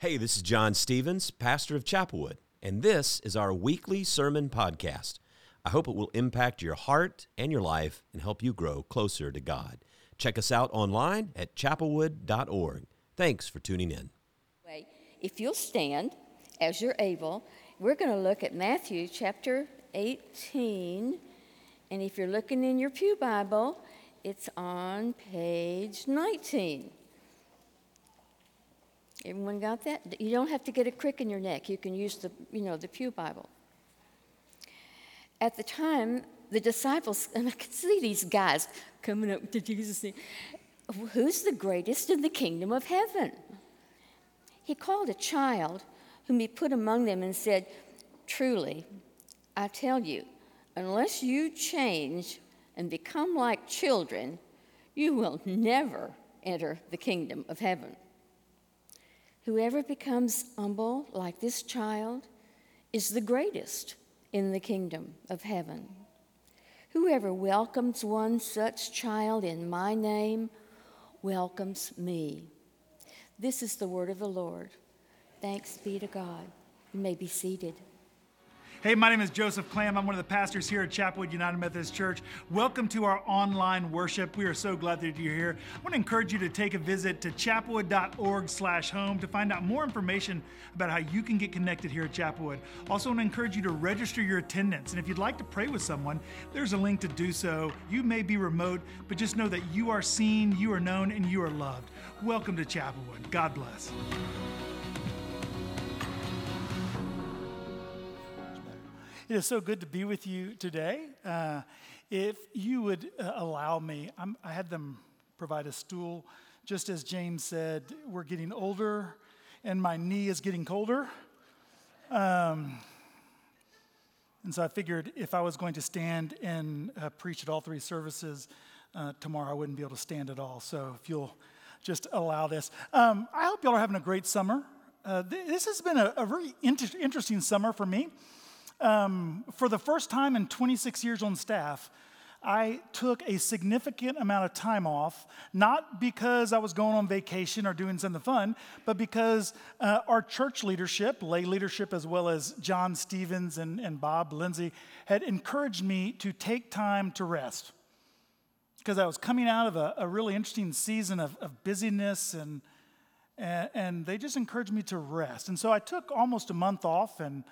Hey, this is John Stevens, pastor of Chapelwood, and this is our weekly sermon podcast. I hope it will impact your heart and your life and help you grow closer to God. Check us out online at chapelwood.org. Thanks for tuning in. If you'll stand as you're able, we're going to look at Matthew chapter 18. And if you're looking in your Pew Bible, it's on page 19. Everyone got that? You don't have to get a crick in your neck. You can use the, you know, the Pew Bible. At the time, the disciples, and I could see these guys coming up to Jesus saying, Who's the greatest in the kingdom of heaven? He called a child whom he put among them and said, Truly, I tell you, unless you change and become like children, you will never enter the kingdom of heaven. Whoever becomes humble like this child is the greatest in the kingdom of heaven. Whoever welcomes one such child in my name welcomes me. This is the word of the Lord. Thanks be to God. You may be seated. Hey, my name is Joseph Clam. I'm one of the pastors here at Chapelwood United Methodist Church. Welcome to our online worship. We are so glad that you're here. I want to encourage you to take a visit to chapelwood.org/home to find out more information about how you can get connected here at Chapelwood. Also, I want to encourage you to register your attendance. And if you'd like to pray with someone, there's a link to do so. You may be remote, but just know that you are seen, you are known, and you are loved. Welcome to Chapelwood. God bless. It is so good to be with you today. Uh, if you would uh, allow me, I'm, i had them provide a stool. Just as James said, we're getting older and my knee is getting colder. Um, and so I figured if I was going to stand and uh, preach at all three services uh, tomorrow, I wouldn't be able to stand at all. So if you'll just allow this. Um, I hope y'all are having a great summer. Uh, th- this has been a, a very inter- interesting summer for me. Um, for the first time in 26 years on staff, I took a significant amount of time off, not because I was going on vacation or doing something fun, but because uh, our church leadership, lay leadership, as well as John Stevens and, and Bob Lindsay, had encouraged me to take time to rest. Because I was coming out of a, a really interesting season of, of busyness, and, and, and, they just encouraged me to rest. And so I took almost a month off, and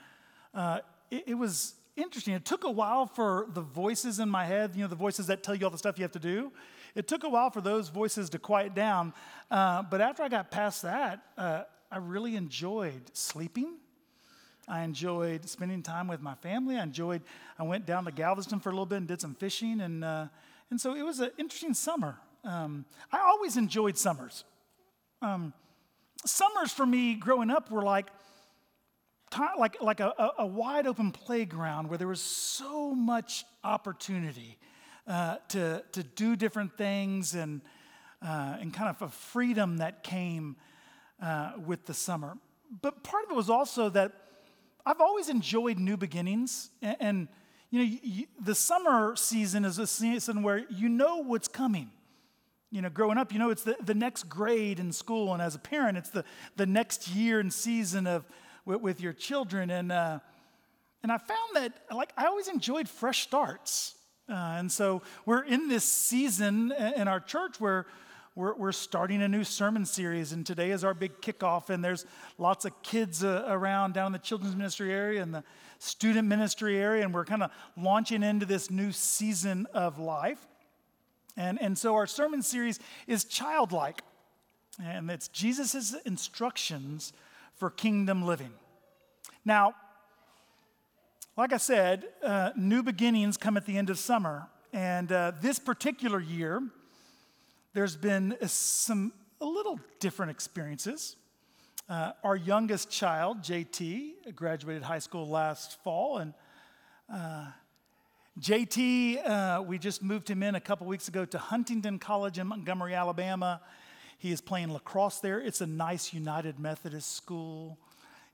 uh, it, it was interesting. It took a while for the voices in my head, you know, the voices that tell you all the stuff you have to do. It took a while for those voices to quiet down. Uh, but after I got past that, uh, I really enjoyed sleeping. I enjoyed spending time with my family. I enjoyed, I went down to Galveston for a little bit and did some fishing. And, uh, and so it was an interesting summer. Um, I always enjoyed summers. Um, summers for me growing up were like, like, like a, a, wide open playground where there was so much opportunity uh, to, to do different things and, uh, and kind of a freedom that came uh, with the summer. But part of it was also that I've always enjoyed new beginnings. And, and you know, you, the summer season is a season where you know what's coming. You know, growing up, you know it's the, the next grade in school. And as a parent, it's the, the next year and season of, with, with your children. And, uh, and I found that, like, I always enjoyed fresh starts. Uh, and so we're in this season in our church where we're, we're starting a new sermon series, and today is our big kickoff. And there's lots of kids uh, around down in the children's ministry area and the student ministry area, and we're kind of launching into this new season of life. And, and so our sermon series is childlike, and it's Jesus' instructions for kingdom living. Now, like I said, uh, new beginnings come at the end of summer. And uh, this particular year, there's been some a little different experiences. Uh, our youngest child, JT, graduated high school last fall. And uh, JT, uh, we just moved him in a couple weeks ago to Huntingdon College in Montgomery, Alabama. He is playing lacrosse there. It's a nice United Methodist school.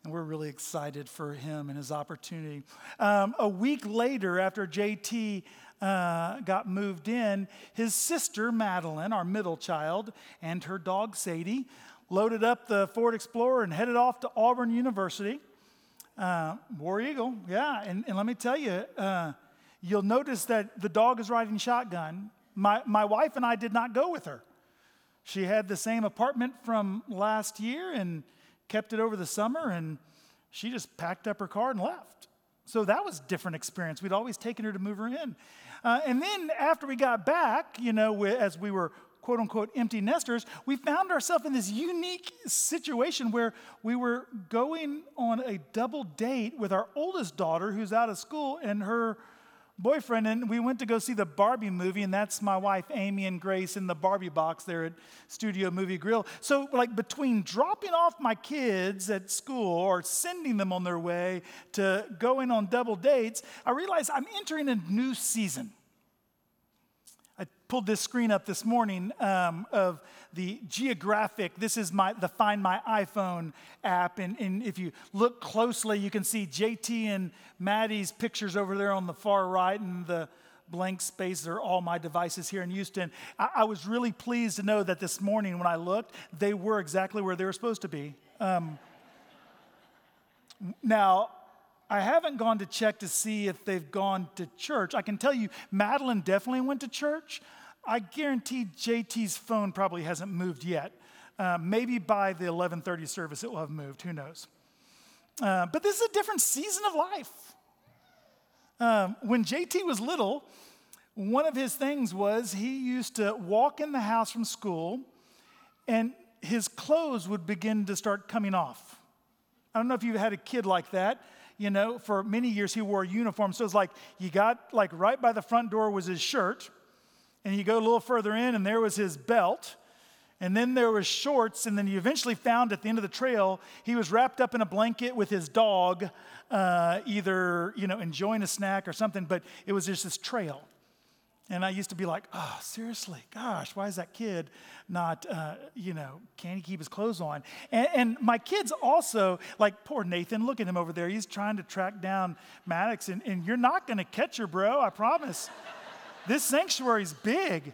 And we're really excited for him and his opportunity. Um, a week later, after JT uh, got moved in, his sister, Madeline, our middle child, and her dog, Sadie, loaded up the Ford Explorer and headed off to Auburn University. Uh, War Eagle, yeah. And, and let me tell you, uh, you'll notice that the dog is riding shotgun. My, my wife and I did not go with her. She had the same apartment from last year and kept it over the summer, and she just packed up her car and left. So that was a different experience. We'd always taken her to move her in. Uh, and then after we got back, you know, as we were quote unquote empty nesters, we found ourselves in this unique situation where we were going on a double date with our oldest daughter who's out of school and her boyfriend and we went to go see the Barbie movie and that's my wife Amy and Grace in the Barbie box there at Studio Movie Grill. So like between dropping off my kids at school or sending them on their way to going on double dates, I realized I'm entering a new season pulled this screen up this morning um, of the geographic. This is my the Find My iPhone app, and, and if you look closely, you can see JT and Maddie's pictures over there on the far right, and the blank space are all my devices here in Houston. I, I, was really pleased to know that this morning when I looked, they were exactly where they were supposed to be. Um, now, I haven't gone to check to see if they've gone to church. I can tell you, Madeline definitely went to church. I guarantee JT's phone probably hasn't moved yet. Uh, maybe by the 11:30 service it will have moved. Who knows? Uh, but this is a different season of life. Um, when JT was little, one of his things was he used to walk in the house from school, and his clothes would begin to start coming off. I don't know if you had a kid like that. You know, for many years he wore a uniform, so it's like you got like right by the front door was his shirt and you go a little further in, and there was his belt. And then there was shorts, and then you eventually found at the end of the trail, he was wrapped up in a blanket with his dog, uh, either, you know, enjoying a snack or something, but it was just this trail. And I used to be like, oh, seriously, gosh, why is that kid not, uh, you know, can he keep his clothes on? And, and, my kids also, like poor Nathan, look at him over there. He's trying to track down Maddox, and, and you're not going to catch her, bro, I promise. This sanctuary is big.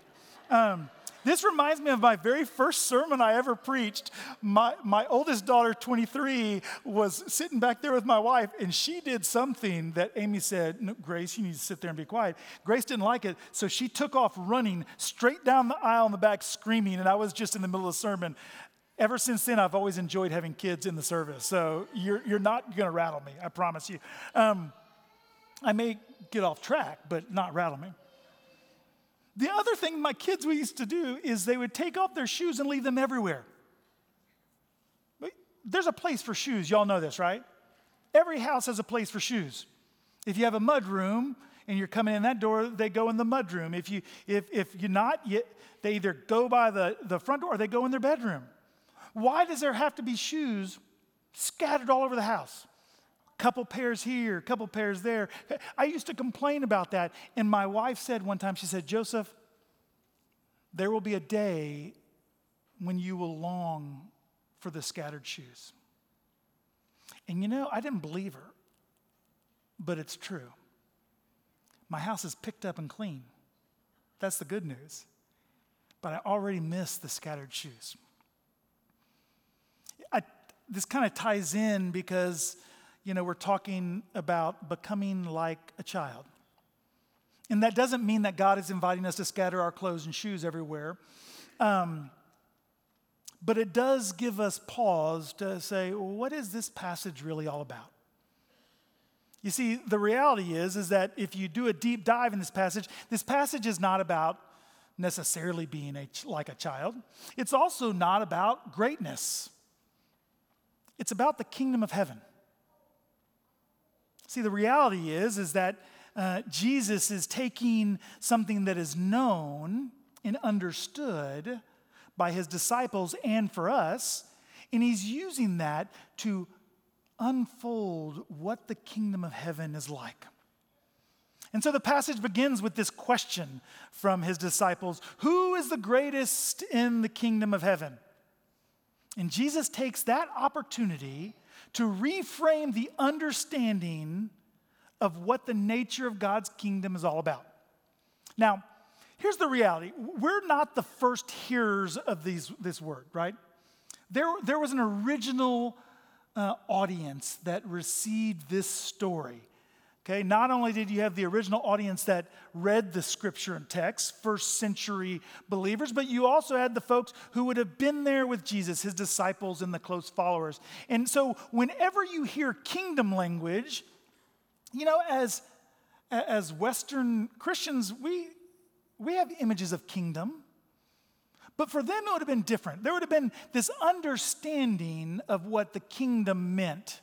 Um, this reminds me of my very first sermon I ever preached. My, my oldest daughter, 23, was sitting back there with my wife, and she did something that Amy said, no, Grace, you need to sit there and be quiet. Grace didn't like it, so she took off running straight down the aisle in the back, screaming, and I was just in the middle of the sermon. Ever since then, I've always enjoyed having kids in the service, so you're, you're not going to rattle me, I promise you. Um, I may get off track, but not rattle me. The other thing my kids we used to do is they would take off their shoes and leave them everywhere. There's a place for shoes. Y'all know this, right? Every house has a place for shoes. If you have a mud room and you're coming in that door, they go in the mud room. If you if if you're not, you, they either go by the, the front door or they go in their bedroom. Why does there have to be shoes scattered all over the house? Couple pairs here, couple pairs there. I used to complain about that. And my wife said one time, she said, Joseph, there will be a day when you will long for the scattered shoes. And you know, I didn't believe her, but it's true. My house is picked up and clean. That's the good news. But I already miss the scattered shoes. I, this kind of ties in because you know, we're talking about becoming like a child. And that doesn't mean that God is inviting us to scatter our clothes and shoes everywhere. Um, but it does give us pause to say, well, what is this passage really all about? You see, the reality is, is that if you do a deep dive in this passage, this passage is not about necessarily being a, like a child. It's also not about greatness. It's about the kingdom of heaven. See, the reality is, is that uh, Jesus is taking something that is known and understood by his disciples and for us, and he's using that to unfold what the kingdom of heaven is like. And so the passage begins with this question from his disciples Who is the greatest in the kingdom of heaven? And Jesus takes that opportunity to reframe the understanding of what the nature of God's kingdom is all about. Now, here's the reality we're not the first hearers of these, this word, right? There, there was an original uh, audience that received this story. Okay, not only did you have the original audience that read the scripture and text, first century believers, but you also had the folks who would have been there with Jesus, his disciples and the close followers. And so, whenever you hear kingdom language, you know, as, as Western Christians, we, we have images of kingdom. But for them, it would have been different. There would have been this understanding of what the kingdom meant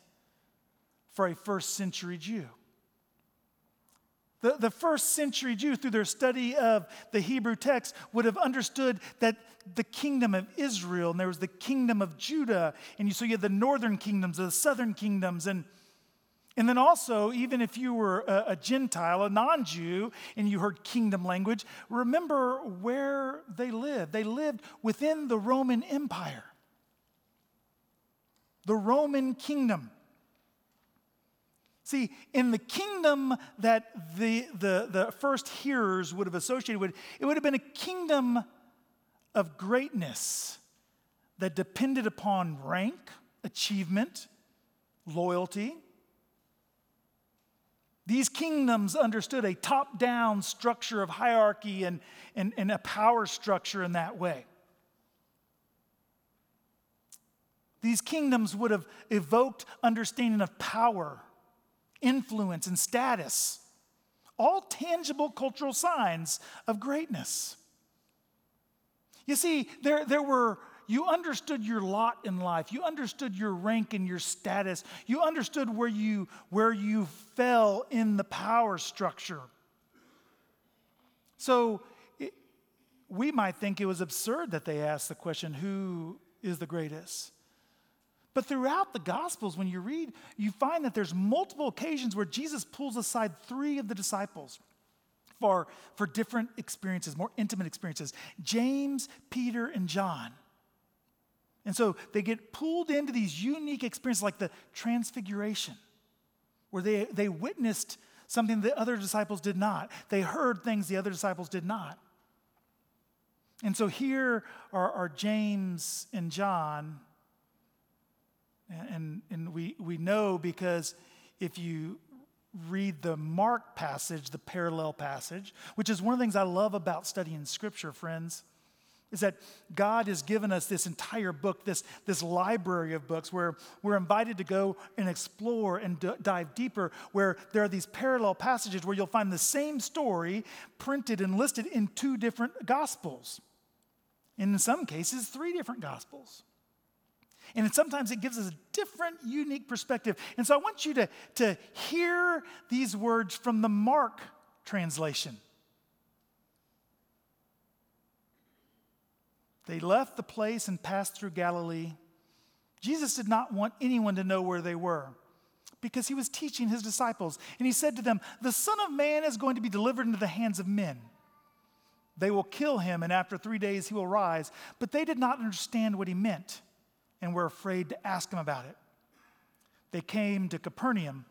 for a first century Jew. The, the first century Jew, through their study of the Hebrew text, would have understood that the kingdom of Israel, and there was the kingdom of Judah, and you, so you had the northern kingdoms, the southern kingdoms, and, and then also, even if you were a, a Gentile, a non Jew, and you heard kingdom language, remember where they lived. They lived within the Roman Empire, the Roman kingdom. See, in the kingdom that the, the, the first hearers would have associated with, it would have been a kingdom of greatness that depended upon rank, achievement, loyalty. These kingdoms understood a top down structure of hierarchy and, and, and a power structure in that way. These kingdoms would have evoked understanding of power influence, and status. All tangible cultural signs of greatness. You see, there, there were, you understood your lot in life. You understood your rank and your status. You understood where you, where you fell in the power structure. So it, we might think it was absurd that they asked the question, who is the greatest? But throughout the Gospels, when you read, you find that there's multiple occasions where Jesus pulls aside three of the disciples for, for different experiences, more intimate experiences James, Peter, and John. And so they get pulled into these unique experiences like the transfiguration, where they, they witnessed something the other disciples did not. They heard things the other disciples did not. And so here are, are James and John and, and we, we know because if you read the Mark passage, the parallel passage, which is one of the things I love about studying Scripture, friends, is that God has given us this entire book, this, this library of books where we're invited to go and explore and d- dive deeper, where there are these parallel passages where you'll find the same story printed and listed in two different gospels. In some cases, three different gospels. And sometimes it gives us a different, unique perspective. And so I want you to, to hear these words from the Mark translation. They left the place and passed through Galilee. Jesus did not want anyone to know where they were because he was teaching his disciples. And he said to them, The Son of Man is going to be delivered into the hands of men. They will kill him, and after three days he will rise. But they did not understand what he meant and were afraid to ask him about it. They came to Capernaum.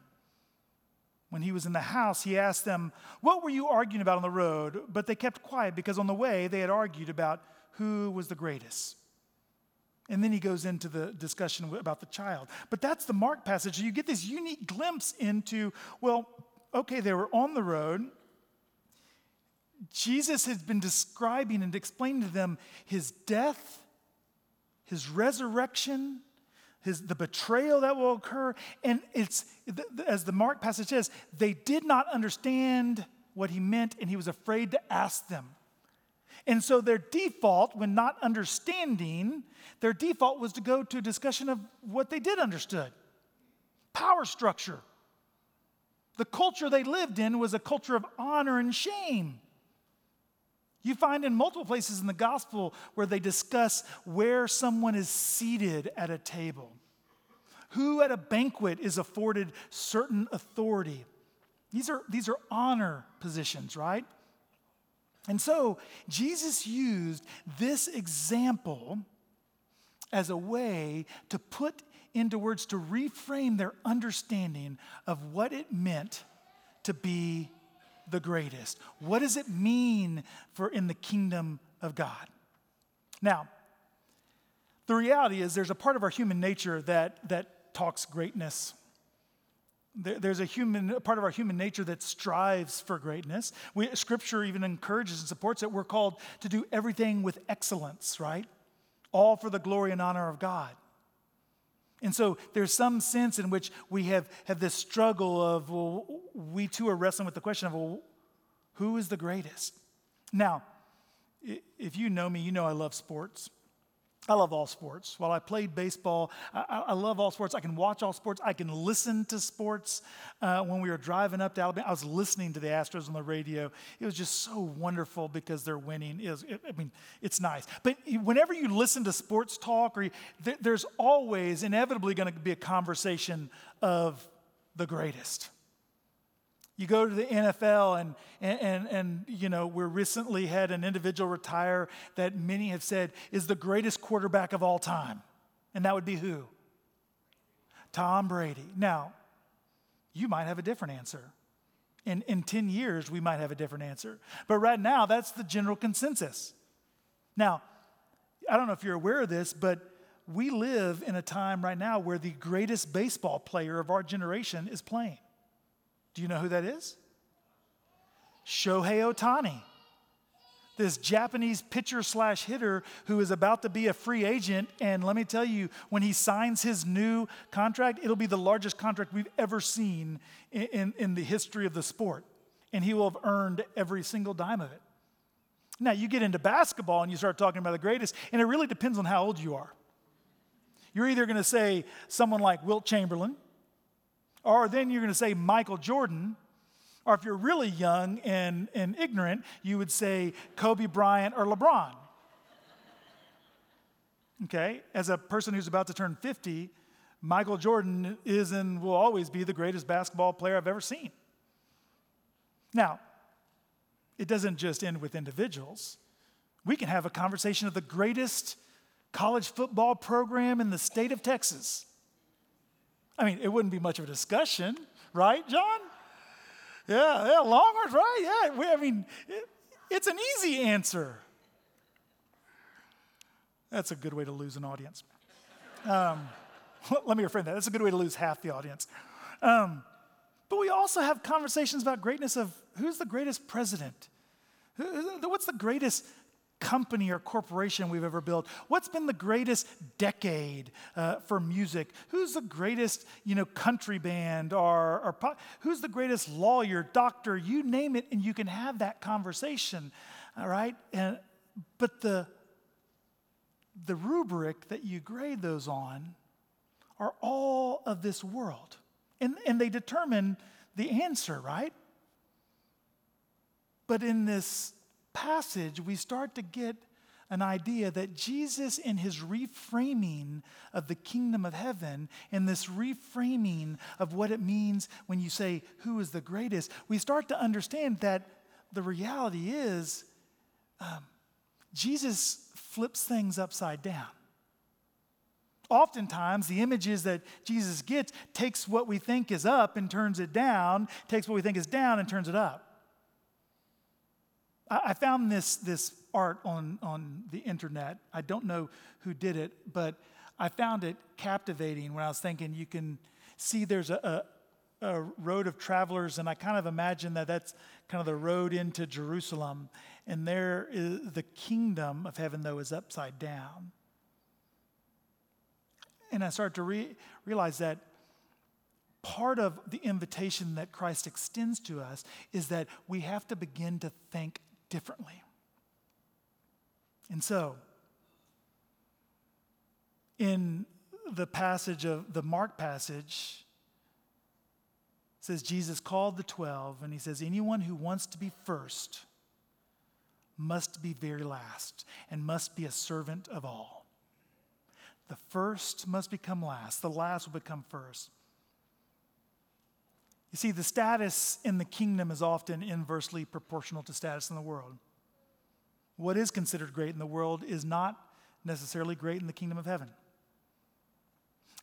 When he was in the house, he asked them, What were you arguing about on the road? But they kept quiet because on the way they had argued about who was the greatest. And then he goes into the discussion about the child. But that's the Mark passage. You get this unique glimpse into, well, okay, they were on the road. Jesus has been describing and explaining to them his death his resurrection, his, the betrayal that will occur. And it's, as the Mark passage says, they did not understand what he meant, and he was afraid to ask them. And so their default, when not understanding, their default was to go to a discussion of what they did understood power structure. The culture they lived in was a culture of honor and shame. You find in multiple places in the gospel where they discuss where someone is seated at a table, who at a banquet is afforded certain authority. These are, these are honor positions, right? And so Jesus used this example as a way to put into words, to reframe their understanding of what it meant to be the greatest? What does it mean for in the kingdom of God? Now, The reality is, there's a part of our human nature that, that talks greatness. There, there's a human a part of our human nature that strives for greatness. We, scripture even encourages and supports it. We're called to do everything with excellence, right? All for the glory and honor of God. And so there's some sense in which we have, have this struggle of, well, we too are wrestling with the question of, well, who is the greatest? Now, if you know me, you know I love sports. I love all sports. While I played baseball, I, I, love all sports. I can watch all sports. I can listen to sports. Uh, when we were driving up to Alabama, I was listening to the Astros on the radio. It was just so wonderful because they're winning. Was, it, I mean, it's nice. But whenever you listen to sports talk, or you, there, there's always inevitably going to be a conversation of the greatest. You go to the NFL, and, and, and, and, you know, we recently had an individual retire that many have said is the greatest quarterback of all time. And that would be who? Tom Brady. Now, you might have a different answer. In, in 10 years, we might have a different answer. But right now, that's the general consensus. Now, I don't know if you're aware of this, but we live in a time right now where the greatest baseball player of our generation is playing. Do you know who that is? Shohei Ohtani. This Japanese pitcher slash hitter who is about to be a free agent. And let me tell you, when he signs his new contract, it'll be the largest contract we've ever seen in, in, in the history of the sport. And he will have earned every single dime of it. Now, you get into basketball and you start talking about the greatest, and it really depends on how old you are. You're either going to say someone like Wilt Chamberlain, or then you're going to say Michael Jordan. Or if you're really young and, and ignorant, you would say Kobe Bryant or LeBron. Okay? As a person who's about to turn 50, Michael Jordan is and will always be the greatest basketball player I've ever seen. Now, it doesn't just end with individuals. We can have a conversation of the greatest college football program in the state of Texas. I mean, it wouldn't be much of a discussion, right, John? Yeah, yeah, Longhorns, right? Yeah, we, I mean, it, it's an easy answer. That's a good way to lose an audience. Um, let me reframe that. That's a good way to lose half the audience. Um, but we also have conversations about greatness of who's the greatest president? What's the greatest company or corporation we've ever built? What's been the greatest decade uh, for music? Who's the greatest, you know, country band or, or who's the greatest lawyer, doctor? You name it, and you can have that conversation, all right? And, but the, the rubric that you grade those on are all of this world. And, and they determine the answer, right? But in this passage, we start to get an idea that Jesus, in his reframing of the kingdom of heaven, and this reframing of what it means when you say, Who is the greatest, we start to understand that the reality is um, Jesus flips things upside down. Oftentimes, the images that Jesus gets takes what we think is up and turns it down, takes what we think is down and turns it up. I found this, this art on, on the internet. I don't know who did it, but I found it captivating when I was thinking you can see there's a, a, a road of travelers, and I kind of imagine that that's kind of the road into Jerusalem. And there is the kingdom of heaven, though, is upside down. And I start to re- realize that part of the invitation that Christ extends to us is that we have to begin to think differently. And so, in the passage of the Mark passage, says Jesus called the 12 and he says, Anyone who wants to be first must be very last and must be a servant of all. The first must become last, the last will become first. You see, the status in the kingdom is often inversely proportional to status in the world. What is considered great in the world is not necessarily great in the kingdom of heaven.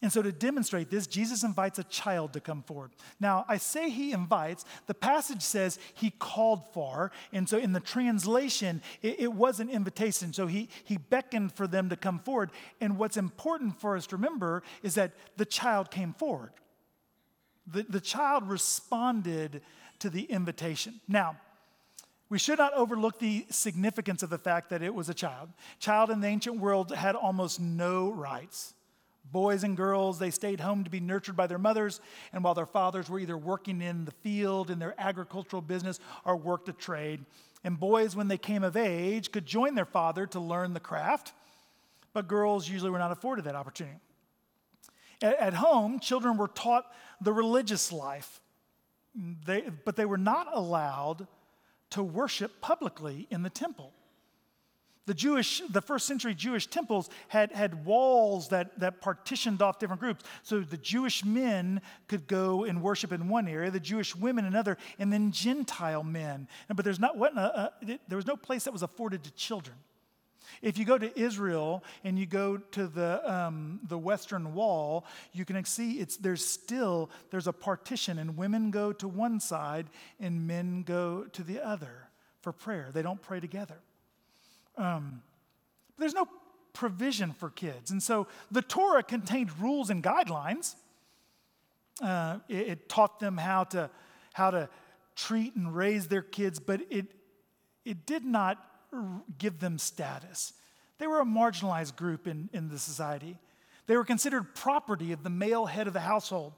And so, to demonstrate this, Jesus invites a child to come forward. Now, I say he invites, the passage says he called for. And so, in the translation, it, it, was an invitation. So, he, he beckoned for them to come forward. And what's important for us to remember is that the child came forward. The, the child responded to the invitation. Now, we should not overlook the significance of the fact that it was a child. Child in the ancient world had almost no rights. Boys and girls, they stayed home to be nurtured by their mothers, and while their fathers were either working in the field in their agricultural business or worked a trade. And boys, when they came of age, could join their father to learn the craft, but girls usually were not afforded that opportunity. At home, children were taught the religious life, they, but they were not allowed to worship publicly in the temple. The Jewish, the first century Jewish temples had, had walls that, that partitioned off different groups. So the Jewish men could go and worship in one area, the Jewish women another, and then Gentile men. But there's not, what, there was no place that was afforded to children. If you go to Israel and you go to the, um, the western wall, you can see it's, there's still, there's a partition and women go to one side and men go to the other for prayer. They don't pray together. Um, there's no provision for kids. And so the Torah contained rules and guidelines. Uh, it, it, taught them how to, how to treat and raise their kids, but it, it did not give them status. They were a marginalized group in, in the society. They were considered property of the male head of the household.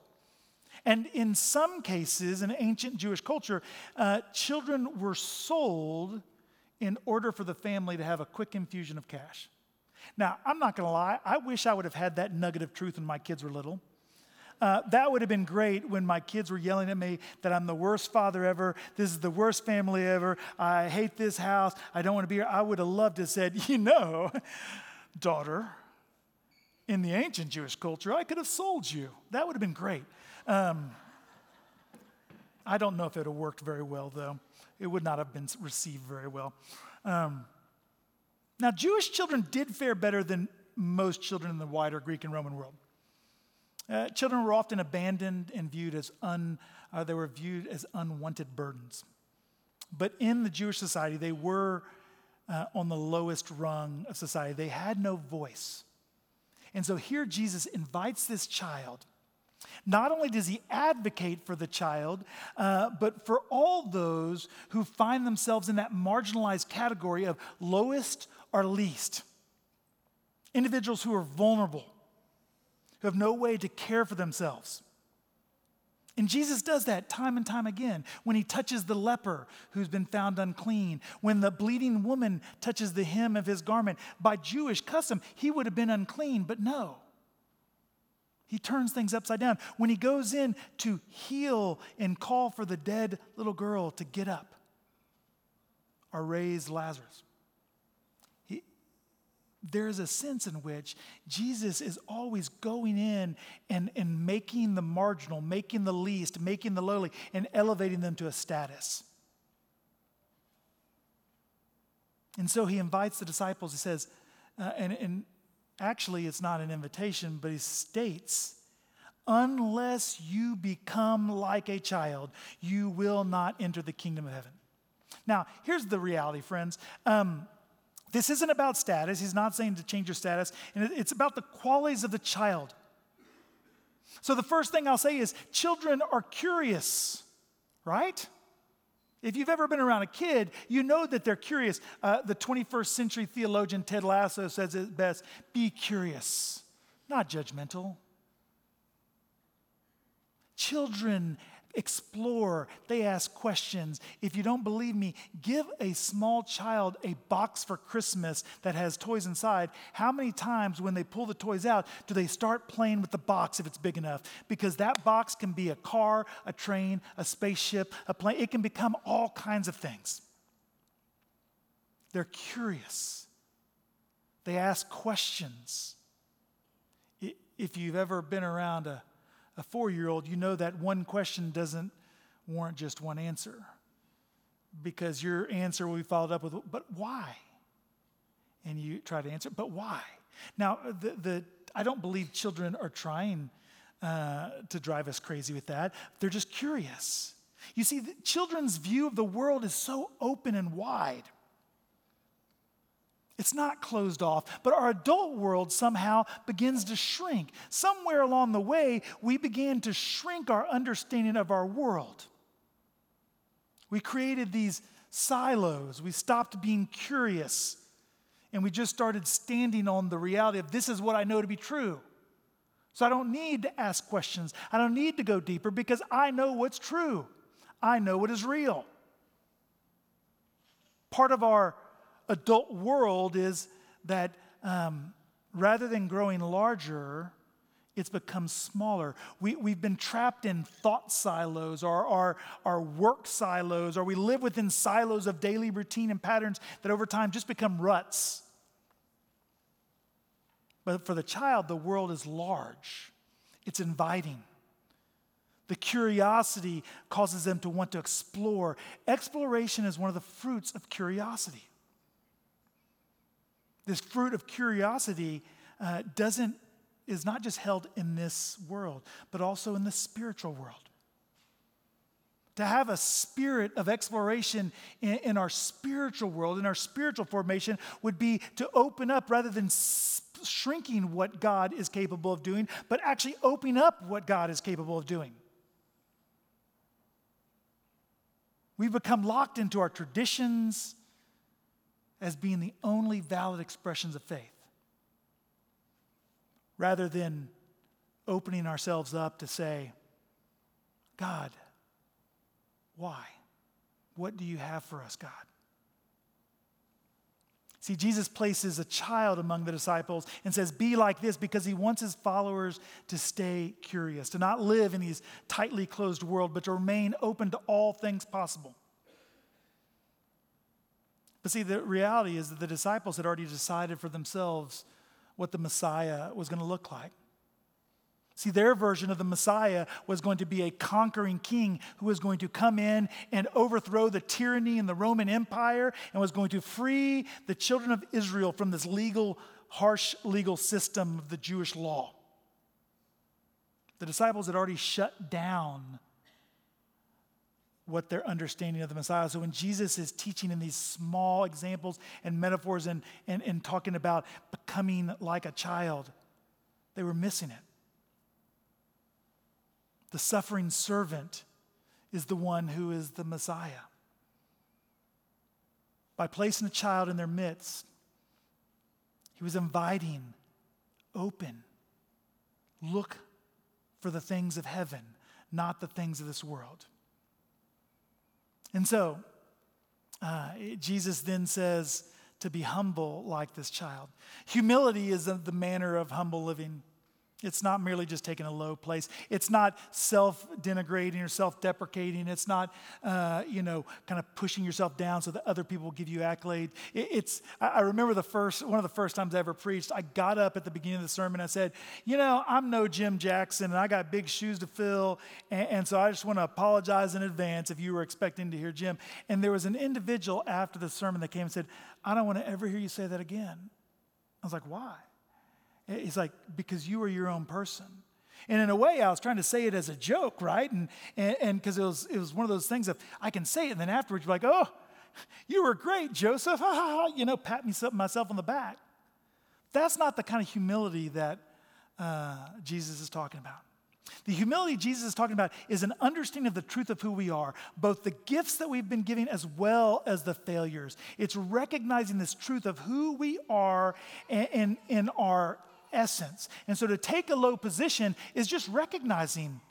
And in some cases, in ancient Jewish culture, uh, children were sold in order for the family to have a quick infusion of cash. Now, I'm not going to lie, I wish I would have had that nugget of truth when my kids were little. Uh, that would have been great when my kids were yelling at me that I'm the worst father ever. This is the worst family ever. I hate this house. I don't want to be here. I would have loved to have said, you know, daughter, in the ancient Jewish culture, I could have sold you. That would have been great. Um, I don't know if it would have worked very well, though it would not have been received very well. Um, now, Jewish children did fare better than most children in the wider Greek and Roman world. Uh, children were often abandoned and viewed as un, uh, they were viewed as unwanted burdens. But in the Jewish society, they were uh, on the lowest rung of society. They had no voice. And so here Jesus invites this child not only does he advocate for the child, uh, but for all those who find themselves in that marginalized category of lowest or least. Individuals who are vulnerable, who have no way to care for themselves. And Jesus does that time and time again when he touches the leper who's been found unclean, when the bleeding woman touches the hem of his garment. By Jewish custom, he would have been unclean, but no. He turns things upside down. When he goes in to heal and call for the dead little girl to get up or raise Lazarus, there's a sense in which Jesus is always going in and, and making the marginal, making the least, making the lowly, and elevating them to a status. And so he invites the disciples, he says, uh, and, and Actually, it's not an invitation, but he states, unless you become like a child, you will not enter the kingdom of heaven. Now, here's the reality, friends. Um, this isn't about status. He's not saying to change your status. And it's about the qualities of the child. So, the first thing I'll say is children are curious, right? If you've ever been around a kid, you know that they're curious. Uh, the 21st century theologian Ted Lasso says it best be curious, not judgmental. Children explore, they ask questions. If you don't believe me, give a small child a box for Christmas that has toys inside. How many times when they pull the toys out do they start playing with the box if it's big enough? Because that box can be a car, a train, a spaceship, a plane. It can become all kinds of things. They're curious. They ask questions. If you've ever been around a a four year old, you know that one question doesn't warrant just one answer because your answer will be followed up with, but why? And you try to answer, but why? Now, the, the I don't believe children are trying uh, to drive us crazy with that. They're just curious. You see, children's view of the world is so open and wide. It's not closed off, but our adult world somehow begins to shrink. Somewhere along the way, we began to shrink our understanding of our world. We created these silos. We stopped being curious, and we just started standing on the reality of this is what I know to be true. So I don't need to ask questions. I don't need to go deeper because I know what's true. I know what is real. Part of our adult world is that um, rather than growing larger, it's become smaller. We, we've been trapped in thought silos or our, our work silos, or we live within silos of daily routine and patterns that over time just become ruts. But for the child, the world is large, it's inviting. The curiosity causes them to want to explore. Exploration is one of the fruits of curiosity. This fruit of curiosity uh, doesn't, is not just held in this world, but also in the spiritual world. To have a spirit of exploration in, in our spiritual world, in our spiritual formation, would be to open up rather than shrinking what God is capable of doing, but actually opening up what God is capable of doing. We've become locked into our traditions as being the only valid expressions of faith, rather than opening ourselves up to say, God, why? What do you have for us, God? See, Jesus places a child among the disciples and says, Be like this because he wants his followers to stay curious, to not live in these tightly closed world, but to remain open to all things possible. But see, the reality is that the disciples had already decided for themselves what the Messiah was going to look like. See, their version of the Messiah was going to be a conquering king who was going to come in and overthrow the tyranny in the Roman Empire and was going to free the children of Israel from this legal, harsh legal system of the Jewish law. The disciples had already shut down what their understanding of the Messiah. So when Jesus is teaching in these small examples and metaphors and, and, and talking about becoming like a child, they were missing it. The suffering servant is the one who is the Messiah. By placing a child in their midst, he was inviting, open, look for the things of heaven, not the things of this world. And so, uh, Jesus then says to be humble like this child. Humility is the manner of humble living. It's not merely just taking a low place. It's not self denigrating or self deprecating. It's not, uh, you know, kind of pushing yourself down so that other people will give you accolade. It, it's, I remember the first, one of the first times I ever preached, I got up at the beginning of the sermon. I said, you know, I'm no Jim Jackson and I got big shoes to fill. And, and so I just want to apologize in advance if you were expecting to hear Jim. And there was an individual after the sermon that came and said, I don't want to ever hear you say that again. I was like, why? He's like, because you are your own person. And in a way, I was trying to say it as a joke, right? And and because it was it was one of those things of I can say it, and then afterwards you're like, oh, you were great, Joseph. you know, pat me myself on the back. That's not the kind of humility that uh, Jesus is talking about. The humility Jesus is talking about is an understanding of the truth of who we are, both the gifts that we've been giving as well as the failures. It's recognizing this truth of who we are and in our essence. And so to take a low position is just recognizing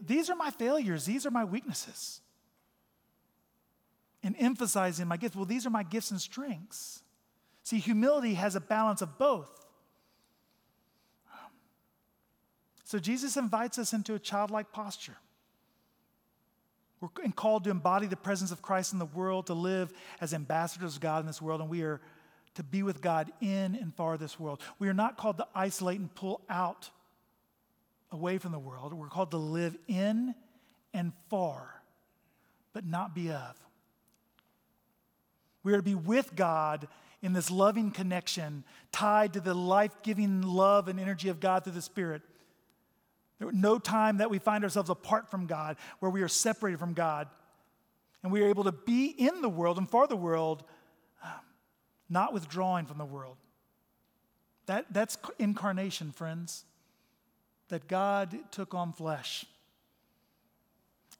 these are my failures, these are my weaknesses. And emphasizing my gifts. Well, these are my gifts and strengths. See, humility has a balance of both. So Jesus invites us into a childlike posture. We're called to embody the presence of Christ in the world, to live as ambassadors of God in this world, and we are to be with God in and far this world. We are not called to isolate and pull out away from the world. We're called to live in and far, but not be of. We are to be with God in this loving connection tied to the life giving love and energy of God through the Spirit. No time that we find ourselves apart from God, where we are separated from God. And we are able to be in the world and for the world, not withdrawing from the world. That, that's incarnation, friends. That God took on flesh.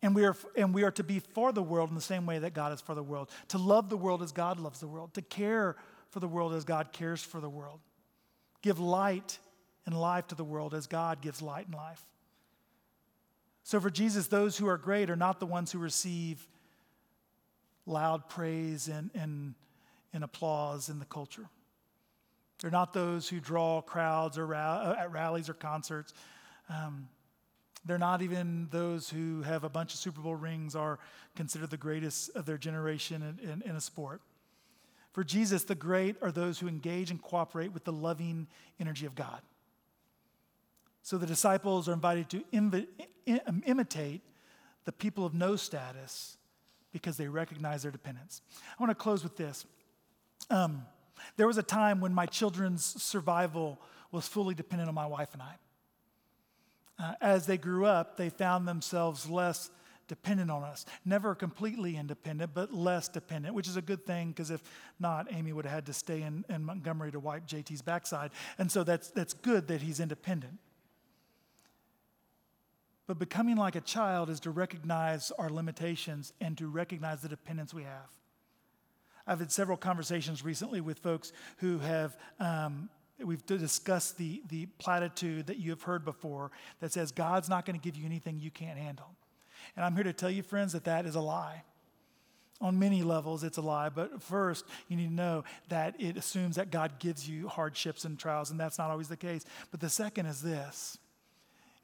And we, are, and we are to be for the world in the same way that God is for the world. To love the world as God loves the world. To care for the world as God cares for the world. Give light and life to the world as God gives light and life. So for Jesus, those who are great are not the ones who receive loud praise and, and, and applause in the culture. They're not those who draw crowds or ra- uh, at rallies or concerts. Um, they're not even those who have a bunch of Super Bowl rings are considered the greatest of their generation in, in, in a sport. For Jesus, the great are those who engage and cooperate with the loving energy of God. So the disciples are invited to Im- imitate the people of no status because they recognize their dependence. I want to close with this. Um, there was a time when my children's survival was fully dependent on my wife and I. Uh, as they grew up, they found themselves less dependent on us. Never completely independent, but less dependent, which is a good thing because if not, Amy would have had to stay in, in Montgomery to wipe JT's backside. And so that's, that's good that he's independent. But becoming like a child is to recognize our limitations and to recognize the dependence we have. I've had several conversations recently with folks who have um, we've discussed the, the platitude that you have heard before that says God's not going to give you anything you can't handle. And I'm here to tell you, friends, that that is a lie. On many levels, it's a lie. But first, you need to know that it assumes that God gives you hardships and trials, and that's not always the case. But the second is this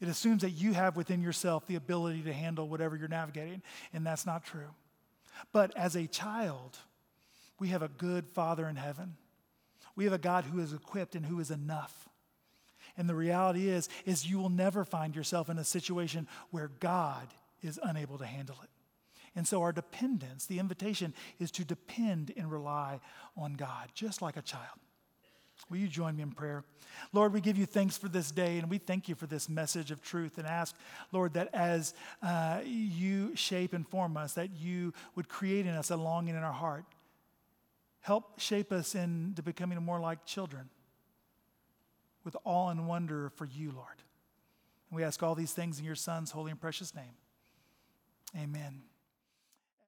it assumes that you have within yourself the ability to handle whatever you're navigating, and that's not true. But as a child, we have a good Father in heaven we have a God who is equipped and who is enough. And the reality is is you will never find yourself in a situation where God is unable to handle it. And so our dependence, the invitation is to depend and rely on God, just like a child. Will you join me in prayer? Lord, we give you thanks for this day and we thank you for this message of truth and ask, Lord, that as uh, you shape and form us, that you would create in us a longing in our heart Help shape us into becoming more like children with awe and wonder for you, Lord. And we ask all these things in your Son's holy and precious name. Amen.